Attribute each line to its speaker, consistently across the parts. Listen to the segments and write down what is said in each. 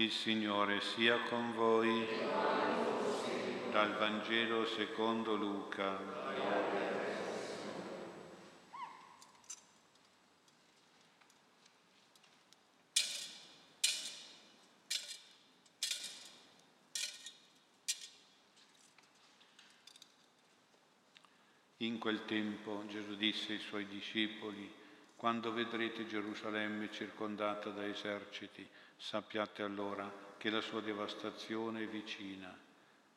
Speaker 1: Il Signore sia con voi. Dal Vangelo secondo Luca. In quel tempo Gesù disse ai suoi discepoli, quando vedrete Gerusalemme circondata da eserciti, sappiate allora che la sua devastazione è vicina.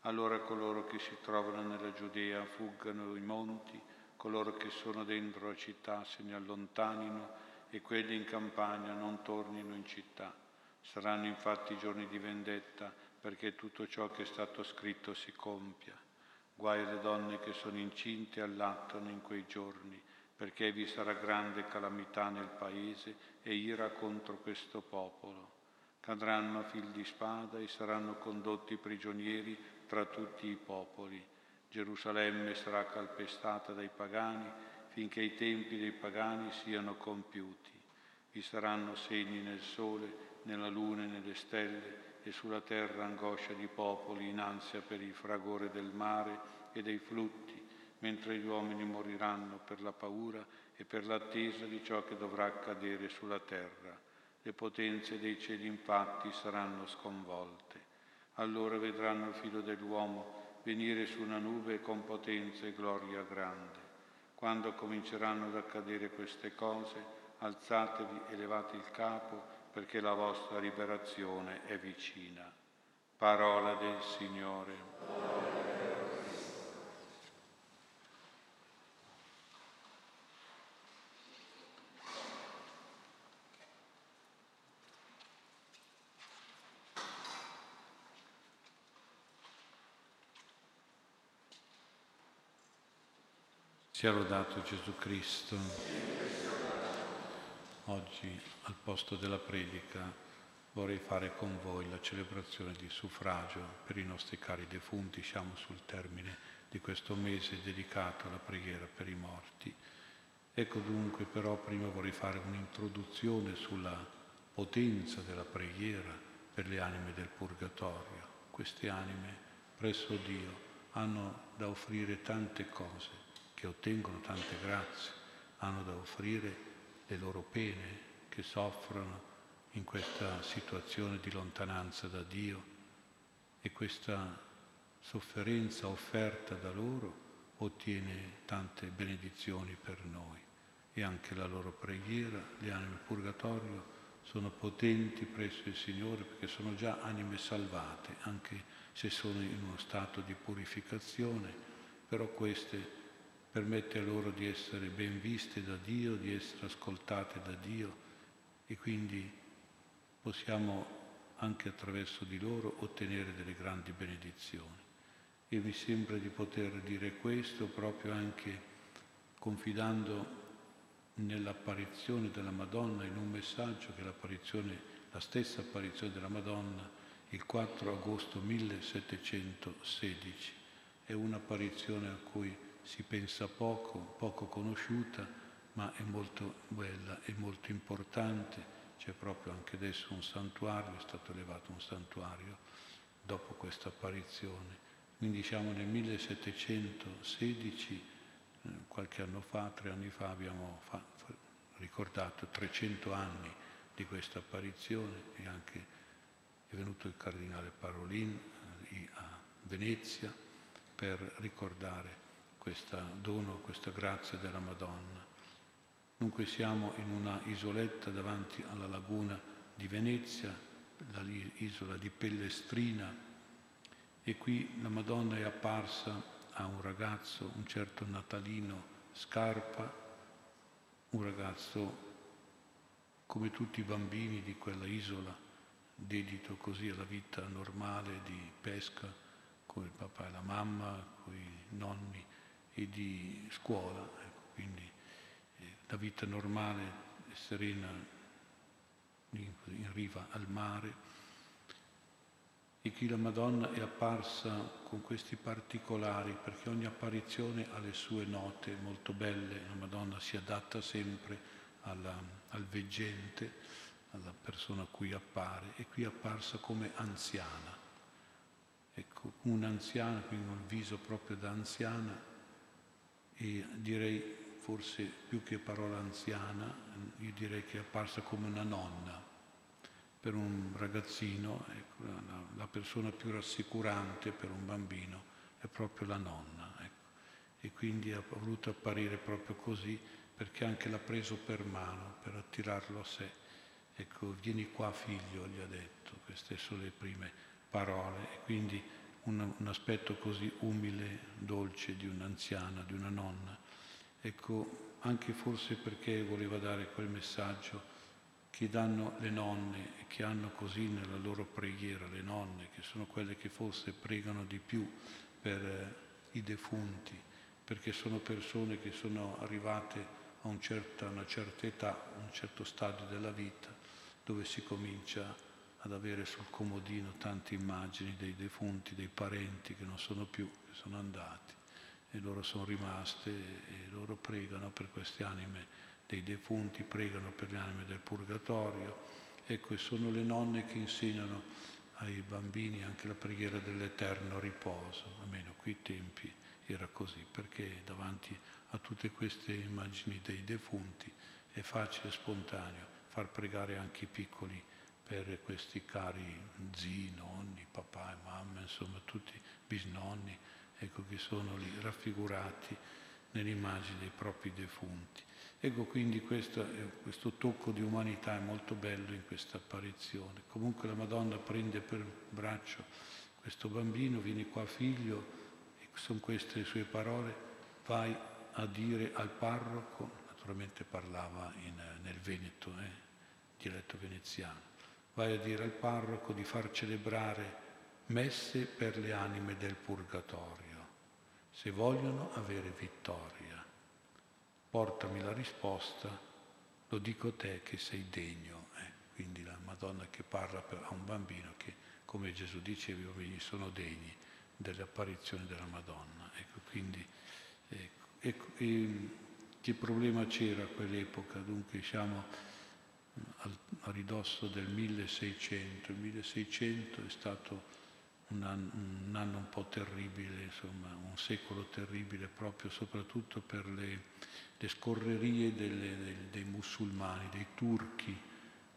Speaker 1: Allora coloro che si trovano nella Giudea fuggano i monti, coloro che sono dentro la città se ne allontanino e quelli in campagna non tornino in città. Saranno infatti giorni di vendetta perché tutto ciò che è stato scritto si compia. Guai alle donne che sono incinte e allattano in quei giorni, perché vi sarà grande calamità nel paese e ira contro questo popolo cadranno a fil di spada e saranno condotti prigionieri tra tutti i popoli. Gerusalemme sarà calpestata dai pagani finché i tempi dei pagani siano compiuti. Vi saranno segni nel sole, nella luna e nelle stelle e sulla terra angoscia di popoli in ansia per il fragore del mare e dei flutti, mentre gli uomini moriranno per la paura e per l'attesa di ciò che dovrà accadere sulla terra le potenze dei cieli infatti saranno sconvolte. Allora vedranno il figlio dell'uomo venire su una nube con potenza e gloria grande. Quando cominceranno ad accadere queste cose, alzatevi e levate il capo, perché la vostra liberazione è vicina. Parola del Signore. Sia lodato Gesù Cristo. Oggi al posto della predica vorrei fare con voi la celebrazione di suffragio per i nostri cari defunti. Siamo sul termine di questo mese dedicato alla preghiera per i morti. Ecco dunque però prima vorrei fare un'introduzione sulla potenza della preghiera per le anime del purgatorio. Queste anime presso Dio hanno da offrire tante cose che ottengono tante grazie, hanno da offrire le loro pene che soffrono in questa situazione di lontananza da Dio e questa sofferenza offerta da loro ottiene tante benedizioni per noi. E anche la loro preghiera, le anime purgatorio sono potenti presso il Signore perché sono già anime salvate, anche se sono in uno stato di purificazione, però queste permette loro di essere ben viste da Dio, di essere ascoltate da Dio e quindi possiamo anche attraverso di loro ottenere delle grandi benedizioni. E mi sembra di poter dire questo proprio anche confidando nell'apparizione della Madonna in un messaggio che la stessa apparizione della Madonna il 4 agosto 1716 è un'apparizione a cui si pensa poco, poco conosciuta, ma è molto bella e molto importante. C'è proprio anche adesso un santuario, è stato elevato un santuario dopo questa apparizione. Quindi siamo nel 1716, eh, qualche anno fa, tre anni fa, abbiamo fa, ricordato 300 anni di questa apparizione e anche è venuto il cardinale Parolin eh, a Venezia per ricordare questo dono, questa grazia della Madonna. Dunque siamo in una isoletta davanti alla laguna di Venezia, l'isola di Pellestrina, e qui la Madonna è apparsa a un ragazzo, un certo Natalino Scarpa, un ragazzo come tutti i bambini di quella isola, dedito così alla vita normale di pesca, con il papà e la mamma, con i nonni e di scuola, ecco, quindi eh, la vita normale e serena in, riva al mare. E qui la Madonna è apparsa con questi particolari, perché ogni apparizione ha le sue note molto belle, la Madonna si adatta sempre alla, al veggente, alla persona a cui appare e qui è apparsa come anziana. Ecco, un'anziana, quindi un viso proprio da anziana e direi forse più che parola anziana, io direi che è apparsa come una nonna. Per un ragazzino, ecco, la, la, persona più rassicurante per un bambino è proprio la nonna. Ecco. E quindi ha voluto apparire proprio così perché anche l'ha preso per mano, per attirarlo a sé. Ecco, vieni qua figlio, gli ha detto, queste sono le prime parole. E quindi un, un aspetto così umile, dolce di un'anziana, di una nonna. Ecco, anche forse perché voleva dare quel messaggio che danno le nonne e che hanno così nella loro preghiera, le nonne, che sono quelle che forse pregano di più per eh, i defunti, perché sono persone che sono arrivate a un certa, una certa età, a un certo stadio della vita, dove si comincia ad avere sul comodino tante immagini dei defunti, dei parenti che non sono più, che sono andati e loro sono rimaste e loro pregano per queste anime dei defunti, pregano per le anime del purgatorio. Ecco, e sono le nonne che insegnano ai bambini anche la preghiera dell'eterno riposo, almeno qui tempi era così, perché davanti a tutte queste immagini dei defunti è facile e spontaneo far pregare anche i piccoli per questi cari zii, nonni, papà e mamma, insomma tutti bisnonni, ecco, che sono lì raffigurati nell'immagine dei propri defunti. Ecco quindi questo, questo, tocco di umanità è molto bello in questa apparizione. Comunque la Madonna prende per braccio questo bambino, vieni qua figlio, e sono queste le sue parole, vai a dire al parroco, naturalmente parlava in, nel Veneto, eh, dialetto veneziano, vai a dire al parroco di far celebrare messe per le anime del purgatorio se vogliono avere vittoria. Portami la risposta, lo dico te che sei degno. Eh? Quindi la Madonna che parla a un bambino che, come Gesù diceva, i bambini sono degni delle apparizioni della Madonna. Ecco, quindi, ecco, ecco, che problema c'era a quell'epoca? Dunque al, a ridosso del 1600. Il 1600 è stato un anno, un anno, un po' terribile, insomma, un secolo terribile proprio soprattutto per le, le scorrerie delle, dei, dei, musulmani, dei turchi,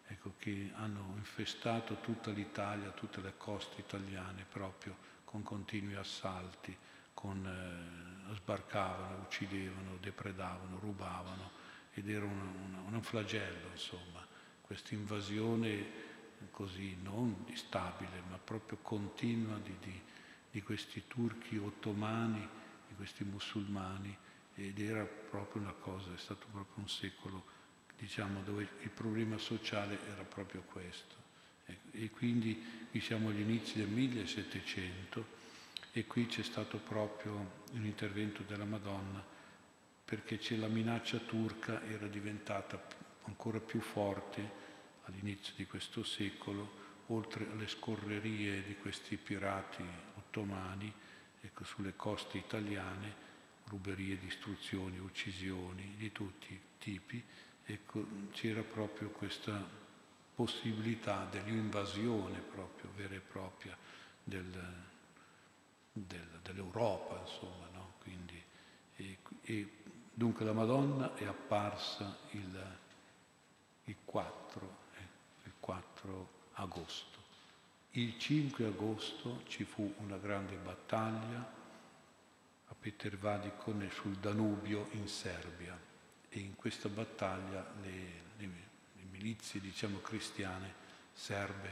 Speaker 1: ecco, che hanno infestato tutta l'Italia, tutte le coste italiane proprio con continui assalti, con, eh, sbarcavano, uccidevano, depredavano, rubavano ed era un, un, un flagello, insomma, questa invasione così non stabile, ma proprio continua di, di, di questi turchi ottomani, di questi musulmani, ed era proprio una cosa, è stato proprio un secolo, diciamo, dove il problema sociale era proprio questo. E quindi qui siamo agli inizi del 1700 e qui c'è stato proprio un intervento della Madonna perché c'è la minaccia turca era diventata ancora più forte all'inizio di questo secolo, oltre alle scorrerie di questi pirati ottomani, ecco, sulle coste italiane, ruberie, distruzioni, uccisioni di tutti i tipi, ecco, c'era proprio questa possibilità dell'invasione proprio vera e propria del, del, dell'Europa, insomma, no? Quindi, e, e, dunque la Madonna è apparsa il, il 4 4 agosto. Il 5 agosto ci fu una grande battaglia a Petervalicon sul Danubio in Serbia e in questa battaglia le, le, le milizie diciamo, cristiane serbe,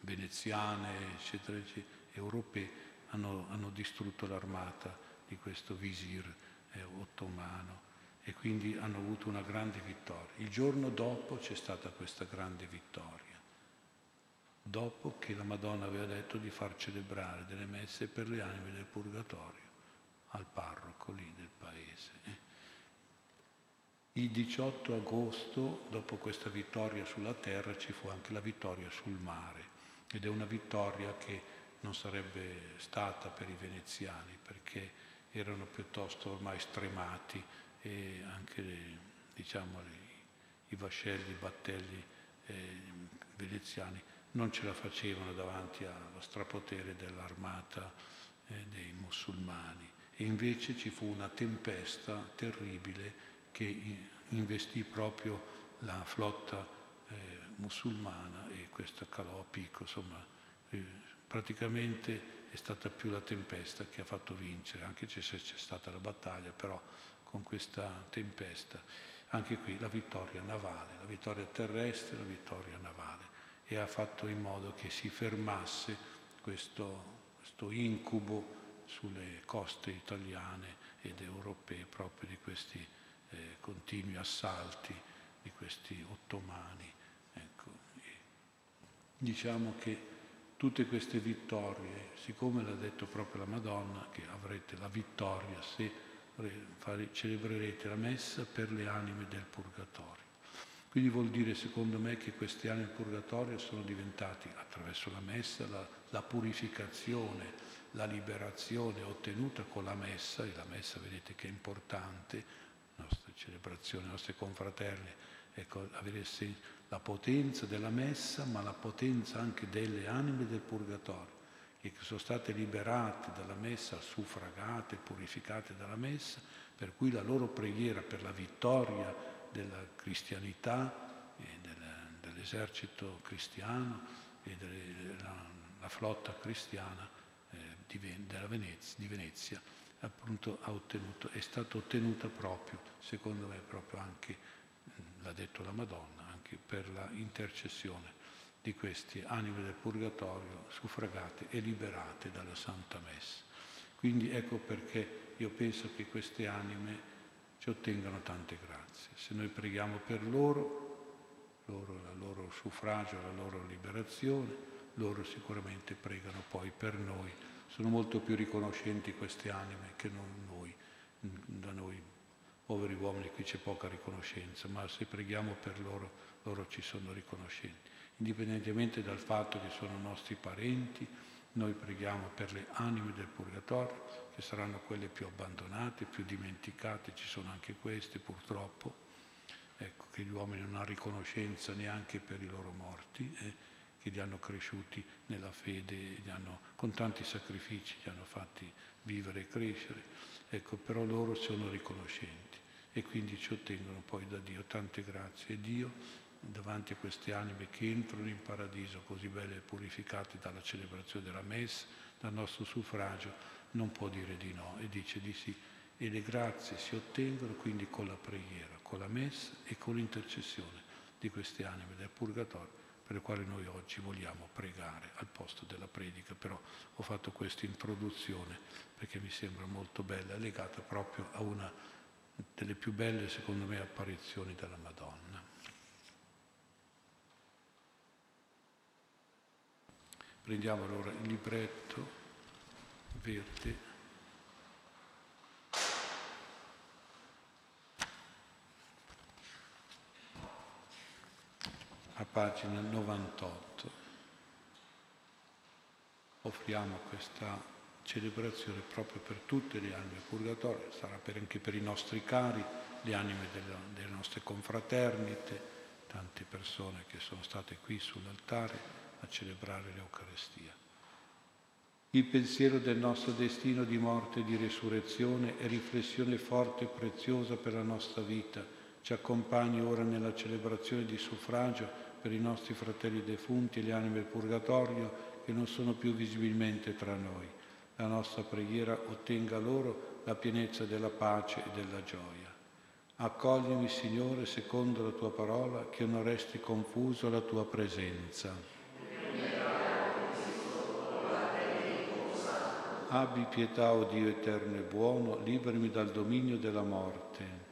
Speaker 1: veneziane, eccetera, eccetera, europee hanno, hanno distrutto l'armata di questo visir eh, ottomano e quindi hanno avuto una grande vittoria. Il giorno dopo c'è stata questa grande vittoria, dopo che la Madonna aveva detto di far celebrare delle messe per le anime del purgatorio al parroco lì del paese. Eh. Il 18 agosto, dopo questa vittoria sulla terra, ci fu anche la vittoria sul mare ed è una vittoria che non sarebbe stata per i veneziani perché erano piuttosto ormai stremati e anche diciamo, i vascelli, i battelli eh, veneziani non ce la facevano davanti allo strapotere dell'armata eh, dei musulmani. E invece ci fu una tempesta terribile che investì proprio la flotta eh, musulmana e questo calò a picco, insomma, eh, praticamente è stata più la tempesta che ha fatto vincere, anche se c'è stata la battaglia, però con questa tempesta, anche qui la vittoria navale, la vittoria terrestre, la vittoria navale, e ha fatto in modo che si fermasse questo, questo incubo sulle coste italiane ed europee proprio di questi eh, continui assalti di questi ottomani. Ecco. Diciamo che tutte queste vittorie, siccome l'ha detto proprio la Madonna, che avrete la vittoria se celebrerete la messa per le anime del purgatorio. Quindi vuol dire, secondo me, che queste anime del purgatorio sono diventati, attraverso la messa, la, la purificazione, la liberazione ottenuta con la messa, e la messa vedete che è importante, nostre celebrazioni, le nostre confraterne, ecco, avere la potenza della messa, ma la potenza anche delle anime del purgatorio, che sono state liberate dalla messa, suffragate, purificate dalla messa, per cui la loro preghiera per la vittoria della cristianità e del, dell'esercito cristiano e della flotta cristiana eh, di, Venezia, appunto ottenuto, è stata ottenuta proprio, secondo me, proprio anche, l'ha detto la Madonna, anche per la intercessione di queste anime del purgatorio suffragate e liberate dalla Santa Messa. Quindi ecco perché io penso che queste anime ci ottengano tante grazie. Se noi preghiamo per loro, loro il loro suffragio, la loro liberazione, loro sicuramente pregano poi per noi sono molto più riconoscenti queste anime che non noi. Da noi poveri uomini qui c'è poca riconoscenza, ma se preghiamo per loro, loro ci sono riconoscenti. Indipendentemente dal fatto che sono nostri parenti, noi preghiamo per le anime del purgatorio, che saranno quelle più abbandonate, più dimenticate, ci sono anche queste purtroppo, ecco, che gli uomini non hanno riconoscenza neanche per i loro morti. Eh che li hanno cresciuti nella fede, hanno, con tanti sacrifici li hanno fatti vivere e crescere. Ecco, però loro sono riconoscenti e quindi ci ottengono poi da Dio tante grazie. E Dio, davanti a queste anime che entrano in paradiso così belle e purificate dalla celebrazione della messa, dal nostro suffragio, non può dire di no e dice di sì. E le grazie si ottengono quindi con la preghiera, con la messa e con l'intercessione di queste anime del purgatorio per le quali noi oggi vogliamo pregare al posto della predica, però ho fatto questa introduzione perché mi sembra molto bella, legata proprio a una delle più belle, secondo me, apparizioni della Madonna. Prendiamo allora il libretto verde. a pagina 98. Offriamo questa celebrazione proprio per tutte le anime del purgatorio, sarà per anche per i nostri cari, le anime delle, delle nostre confraternite, tante persone che sono state qui sull'altare a celebrare l'Eucarestia. Il pensiero del nostro destino di morte e di resurrezione è riflessione forte e preziosa per la nostra vita. Ci accompagni ora nella celebrazione di suffragio per i nostri fratelli defunti e le anime del purgatorio che non sono più visibilmente tra noi. La nostra preghiera ottenga loro la pienezza della pace e della gioia. Accoglimi, Signore, secondo la tua parola, che non resti confuso alla tua presenza. Abbi pietà, o oh Dio eterno e buono, liberami dal dominio della morte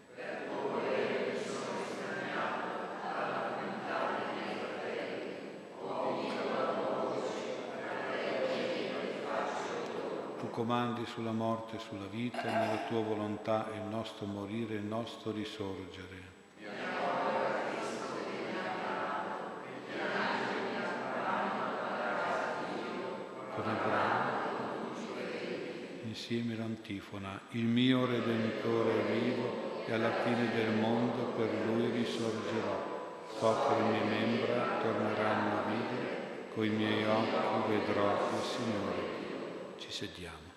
Speaker 1: comandi sulla morte e sulla vita, nella tua volontà è il nostro morire e il nostro risorgere. Insieme l'antifona, il mio Redentore è vivo e alla fine del mondo per lui risorgerò. So che le mie membra torneranno vive, coi miei occhi vedrò il Signore. Ci sediamo.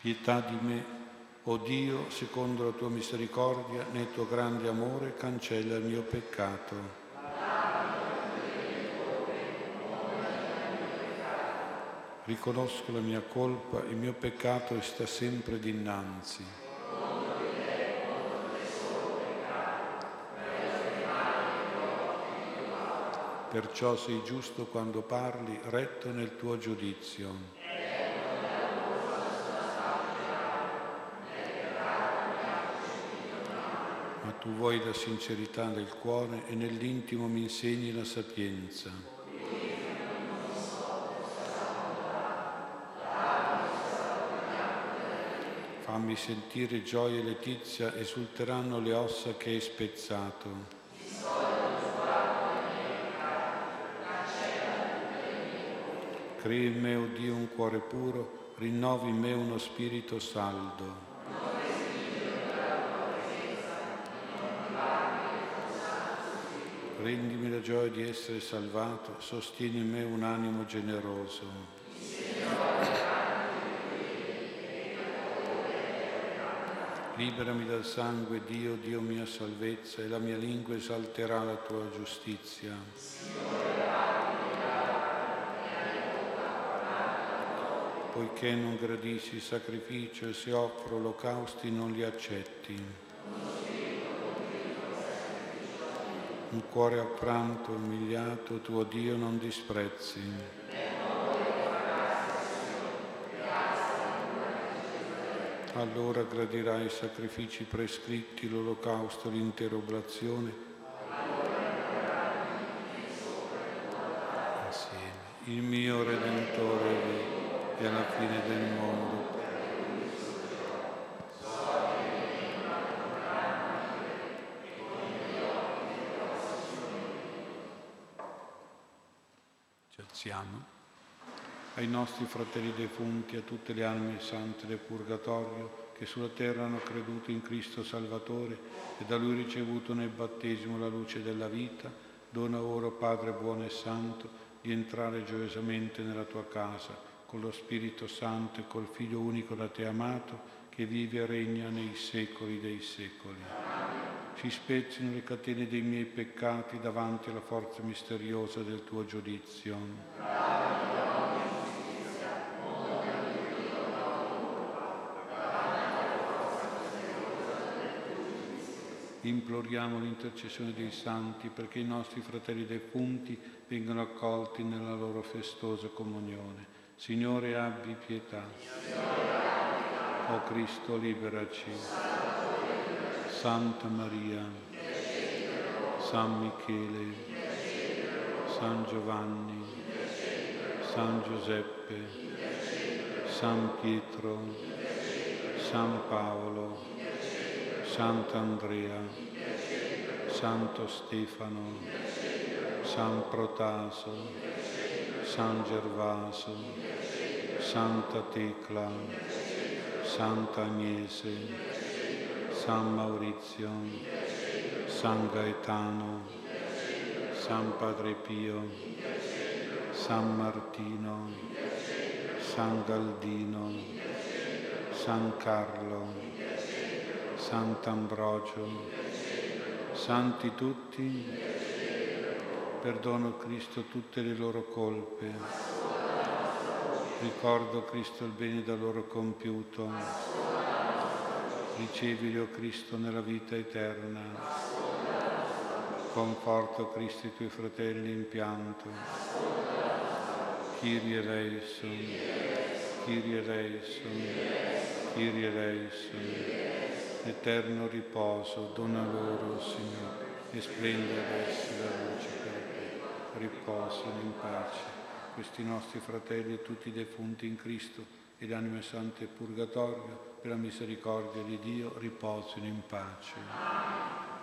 Speaker 1: Pietà di me, o oh Dio, secondo la tua misericordia, nel tuo grande amore, cancella il mio peccato. Riconosco la mia colpa, il mio peccato sta sempre dinanzi. Perciò sei giusto quando parli, retto nel tuo giudizio. tu vuoi la sincerità del cuore e nell'intimo mi insegni la sapienza. Fammi sentire gioia e letizia, esulteranno le ossa che hai spezzato. Crei in me, o oh Dio, un cuore puro, rinnovi in me uno spirito saldo. rendimi la gioia di essere salvato, sostieni in me un animo generoso. Liberami dal sangue, Dio, Dio mia salvezza, e la mia lingua esalterà la tua giustizia. Poiché non gradisci il sacrificio e se offro olocausti non li accetti. un cuore affranto, umiliato, tuo Dio non disprezzi. Allora gradirai i sacrifici prescritti, l'olocausto, l'intera oblazione. Insieme. Il mio Redentore è e alla fine del mondo ringraziamo, ai nostri fratelli defunti, a tutte le anime sante del Purgatorio che sulla terra hanno creduto in Cristo Salvatore e da Lui ricevuto nel battesimo la luce della vita, dona ora, Padre buono e santo, di entrare gioiosamente nella tua casa con lo Spirito Santo e col Figlio unico da te amato, che vive e regna nei secoli dei secoli si spezzino le catene dei miei peccati davanti alla forza misteriosa del tuo giudizio. Imploriamo l'intercessione dei santi perché i nostri fratelli defunti vengano accolti nella loro festosa comunione. Signore, abbi pietà. O Cristo, liberaci. Santa Maria, San Michele, San Giovanni, San Giuseppe, San Pietro, San Paolo, Sant'Andrea, Santo Stefano, San Protaso, San Gervaso, Santa Tecla, Santa Agnese, San Maurizio, San Gaetano, San Padre Pio, San Martino, San Galdino, San Carlo, Sant'Ambrogio, santi tutti, perdono Cristo tutte le loro colpe, ricordo Cristo il bene da loro compiuto ricevili, o Cristo, nella vita eterna. Conforto, Cristo, i tuoi fratelli in pianto. Kyrie eleison, Kyrie eleison, Kyrie eleison. Eterno riposo, dona loro, Signore, e splende ad essi la luce per te. Riposano in pace questi nostri fratelli e tutti i defunti in Cristo e le anime sante purgatorio per la misericordia di Dio riposino in pace.